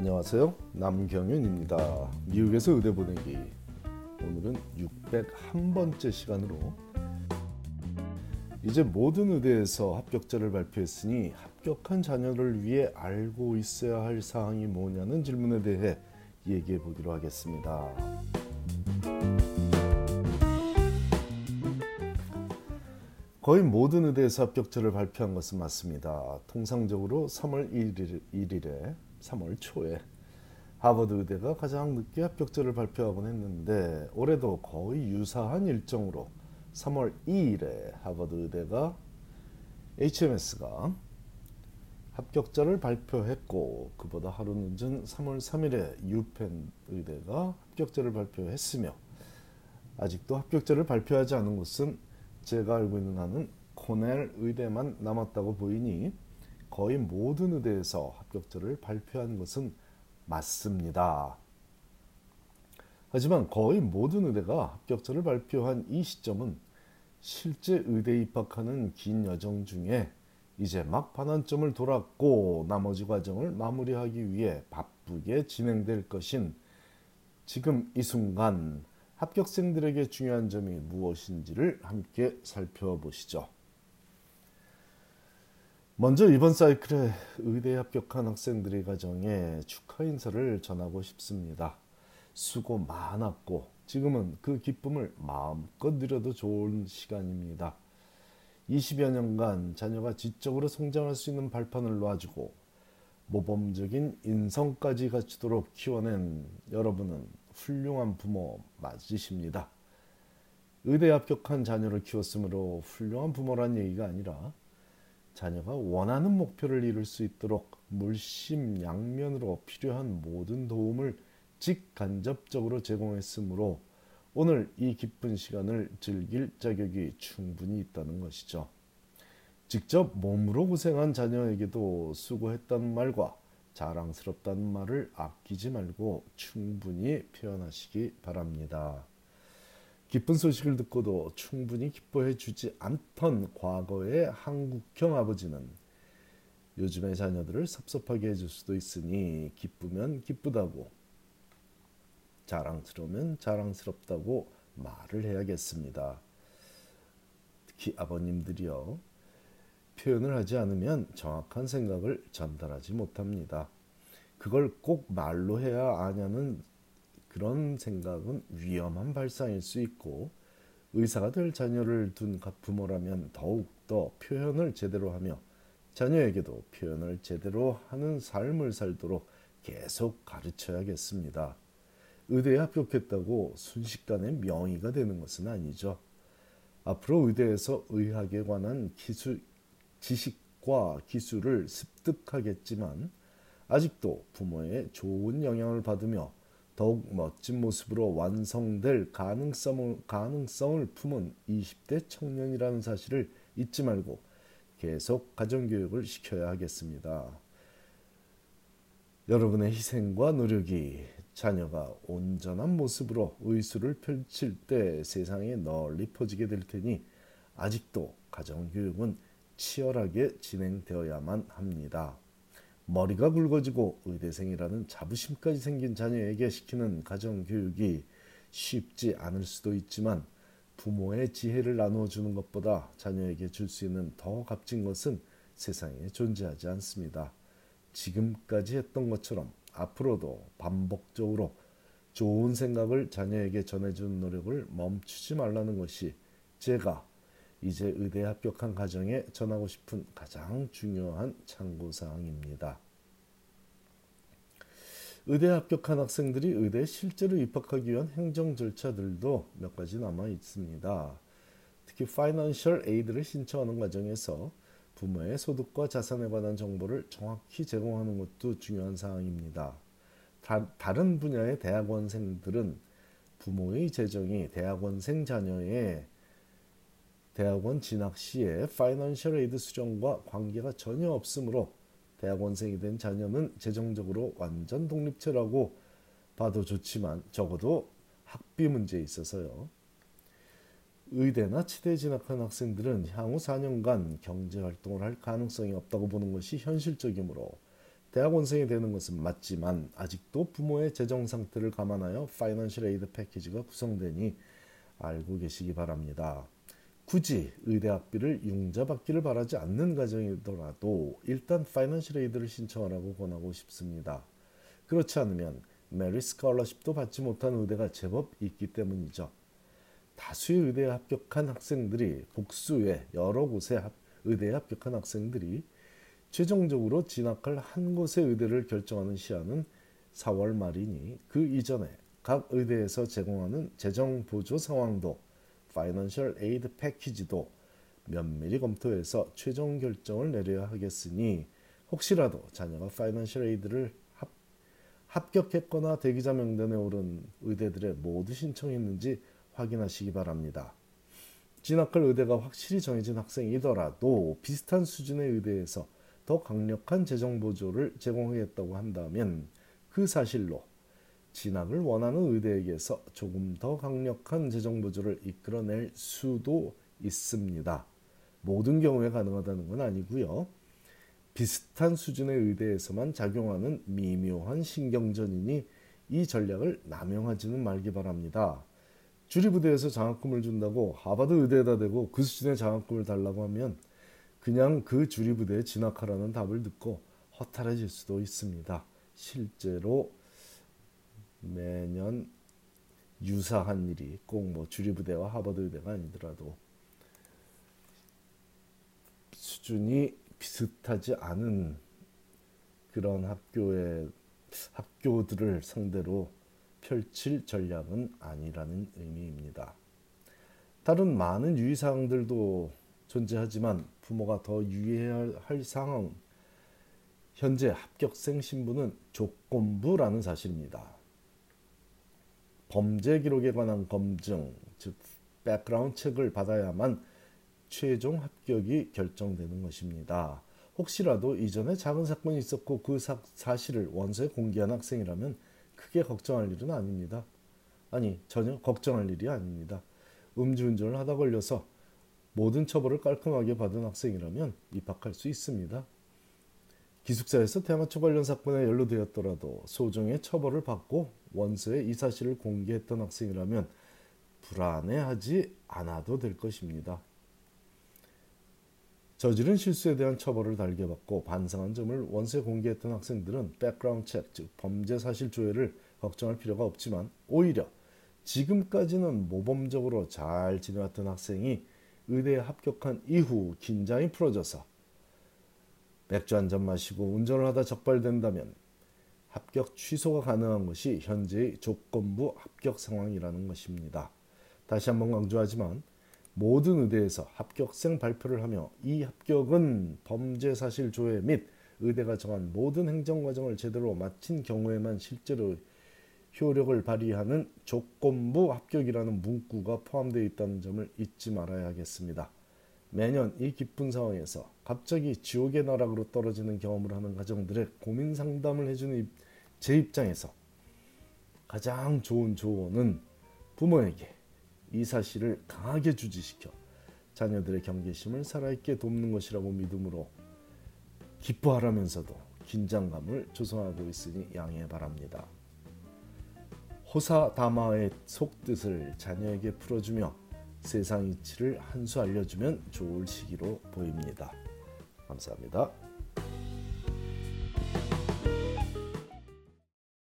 안녕하세요. 남경윤입니다. 미국에서 의대 보내기. 오늘은 601번째 시간으로 이제 모든 의대에서 합격자를 발표했으니 합격한 자녀를 위해 알고 있어야 할 사항이 뭐냐는 질문에 대해 얘기해 보기로 하겠습니다. 거의 모든 의대에서 합격자를 발표한 것은 맞습니다. 통상적으로 3월 1일, 1일에 3월 초에 하버드 의대가 가장 늦게 합격자를 발표하곤 했는데 올해도 거의 유사한 일정으로 3월 2일에 하버드 의대가 HMS가 합격자를 발표했고 그보다 하루 늦은 3월 3일에 유펜 의대가 합격자를 발표했으며 아직도 합격자를 발표하지 않은 곳은 제가 알고 있는 한은 코넬 의대만 남았다고 보이니 거의 모든 의대에서 합격자를 발표한 것은 맞습니다. 하지만 거의 모든 의대가 합격자를 발표한 이 시점은 실제 의대 입학하는 긴 여정 중에 이제 막 반환점을 돌았고 나머지 과정을 마무리하기 위해 바쁘게 진행될 것인 지금 이 순간 합격생들에게 중요한 점이 무엇인지를 함께 살펴보시죠. 먼저 이번 사이클에 의대에 합격한 학생들의 가정에 축하 인사를 전하고 싶습니다. 수고 많았고 지금은 그 기쁨을 마음껏 누려도 좋은 시간입니다. 20여 년간 자녀가 지적으로 성장할 수 있는 발판을 놔주고 모범적인 인성까지 갖추도록 키워낸 여러분은 훌륭한 부모 맞으십니다. 의대 합격한 자녀를 키웠으므로 훌륭한 부모란 얘기가 아니라 자녀가 원하는 목표를 이룰 수 있도록 물심양면으로 필요한 모든 도움을 직간접적으로 제공했으므로 오늘 이 기쁜 시간을 즐길 자격이 충분히 있다는 것이죠. 직접 몸으로 고생한 자녀에게도 수고했다는 말과 자랑스럽다는 말을 아끼지 말고 충분히 표현하시기 바랍니다. 기쁜 소식을 듣고도 충분히 기뻐해 주지 않던 과거의 한국형 아버지는 요즘의 자녀들을 섭섭하게 해줄 수도 있으니 기쁘면 기쁘다고 자랑스러우면 자랑스럽다고 말을 해야겠습니다. 특히 아버님들이요. 표현을 하지 않으면 정확한 생각을 전달하지 못합니다. 그걸 꼭 말로 해야 아냐는 그런 생각은 위험한 발상일 수 있고 의사가 될 자녀를 둔 부모라면 더욱더 표현을 제대로 하며 자녀에게도 표현을 제대로 하는 삶을 살도록 계속 가르쳐야겠습니다. 의대에 합격했다고 순식간에 명의가 되는 것은 아니죠. 앞으로 의대에서 의학에 관한 기술, 지식과 기술을 습득하겠지만 아직도 부모의 좋은 영향을 받으며 더욱 멋진 모습으로 완성될 가능성을, 가능성을 품은 20대 청년이라는 사실을 잊지 말고 계속 가정교육을 시켜야 하겠습니다. 여러분의 희생과 노력이 자녀가 온전한 모습으로 의술을 펼칠 때 세상에 널리 퍼지게 될 테니 아직도 가정교육은 치열하게 진행되어야만 합니다. 머리가 굵어지고 의대생이라는 자부심까지 생긴 자녀에게 시키는 가정교육이 쉽지 않을 수도 있지만 부모의 지혜를 나누어 주는 것보다 자녀에게 줄 수 있는 더 값진 것은 세상에 존재하지 않습니다. 지금까지 했던 것처럼 앞으로도 반복적으로 좋은 생각을 자녀에게 전해주는 노력을 멈추지 말라는 것이 제가 이제 의대 합격한 가정에 전하고 싶은 가장 중요한 참고 사항입니다. 의대 합격한 학생들이 의대에 실제로 입학하기 위한 행정 절차들도 몇 가지 남아 있습니다. 특히 financial aid를 신청하는 과정에서 부모의 소득과 자산에 관한 정보를 정확히 제공하는 것도 중요한 사항입니다. 다른 분야의 대학원생들은 부모의 재정이 대학원생 자녀의 대학원 진학 시에 financial aid 수령과 관계가 전혀 없으므로 대학원생이 된 자녀는 재정적으로 완전 독립체라고 봐도 좋지만 적어도 학비 문제에 있어서요. 의대나 치대에 진학한 학생들은 향후 4년간 경제 활동을 할 가능성이 없다고 보는 것이 현실적이므로 대학원생이 되는 것은 맞지만 아직도 부모의 재정 상태를 감안하여 financial aid 패키지가 구성되니 알고 계시기 바랍니다. 굳이 의대 학비를 융자받기를 바라지 않는 가정이더라도 일단 financial aid를 신청하라고 권하고 싶습니다. 그렇지 않으면 merit scholarship도 받지 못한 의대가 제법 있기 때문이죠. 다수의 의대에 합격한 학생들이 복수의 여러 곳에 의대에 합격한 학생들이 최종적으로 진학할 한 곳의 의대를 결정하는 시한은 4월 말이니 그 이전에 각 의대에서 제공하는 재정 보조 상황도 financial aid package도 면밀히 검토해서 최종 결정을 내려야 하겠으니 혹시라도 자녀가 파이낸셜 에이드를 합, 합격했거나 대기자 명단에 오른 의대들의 모두 신청했는지 확인하시기 바랍니다. 진학할 의대가 확실히 정해진 학생이더라도 비슷한 수준의 의대에서 더 강력한 재정 보조를 제공하겠다고 한다면 그 사실로 진학을 원하는 의대에게서 조금 더 강력한 재정 보조를 이끌어낼 수도 있습니다. 모든 경우에 가능하다는 건 아니고요. 비슷한 수준의 의대에서만 작용하는 미묘한 신경전이니 이 전략을 남용하지는 말기 바랍니다. 주리부대에서 장학금을 준다고 하버드 의대에다 대고 그 수준의 장학금을 달라고 하면 그냥 그 주리부대에 진학하라는 답을 듣고 허탈해질 수도 있습니다. 실제로 매년 유사한 일이 꼭 뭐 주리부대와 하버드 의대가 아니더라도 수준이 비슷하지 않은 그런 학교의 학교들을 상대로 펼칠 전략은 아니라는 의미입니다. 다른 많은 유의사항들도 존재하지만 부모가 더 유의해야 할 상황 현재 합격생 신분은 조건부라는 사실입니다. 범죄 기록에 관한 검증, 즉 background check을 받아야만 최종 합격이 결정되는 것입니다. 혹시라도 이전에 작은 사건이 있었고 그 사, 사실을 원서에 공개한 학생이라면 크게 걱정할 일은 아닙니다. 아니 전혀 걱정할 일이 아닙니다. 음주운전을 하다 걸려서 모든 처벌을 깔끔하게 받은 학생이라면 입학할 수 있습니다. 기숙사에서 대마초 관련 사건에 연루되었더라도 소정의 처벌을 받고 원서에 이 사실을 공개했던 학생이라면 불안해하지 않아도 될 것입니다. 저지른 실수에 대한 처벌을 달게 받고 반성한 점을 원서에 공개했던 학생들은 background check, 즉 범죄 사실 조회를 걱정할 필요가 없지만 오히려 지금까지는 모범적으로 잘 지내왔던 학생이 의대에 합격한 이후 긴장이 풀어져서 맥주 한 잔 마시고 운전을 하다 적발된다면 합격 취소가 가능한 것이 현재의 조건부 합격 상황이라는 것입니다. 다시 한번 강조하지만 모든 의대에서 합격생 발표를 하며 이 합격은 범죄 사실 조회 및 의대가 정한 모든 행정 과정을 제대로 마친 경우에만 실제로 효력을 발휘하는 조건부 합격이라는 문구가 포함되어 있다는 점을 잊지 말아야 하겠습니다. 매년 이 기쁜 상황에서 갑자기 지옥의 나락으로 떨어지는 경험을 하는 가정들의 고민 상담을 해주는 제 입장에서 가장 좋은 조언은 부모에게 이 사실을 강하게 주지시켜 자녀들의 경계심을 살아있게 돕는 것이라고 믿음으로 기뻐하라면서도 긴장감을 조성하고 있으니 양해 바랍니다. 호사다마의 속뜻을 자녀에게 풀어주며 세상 이치를 한 수 알려주면 좋을 시기로 보입니다. 감사합니다.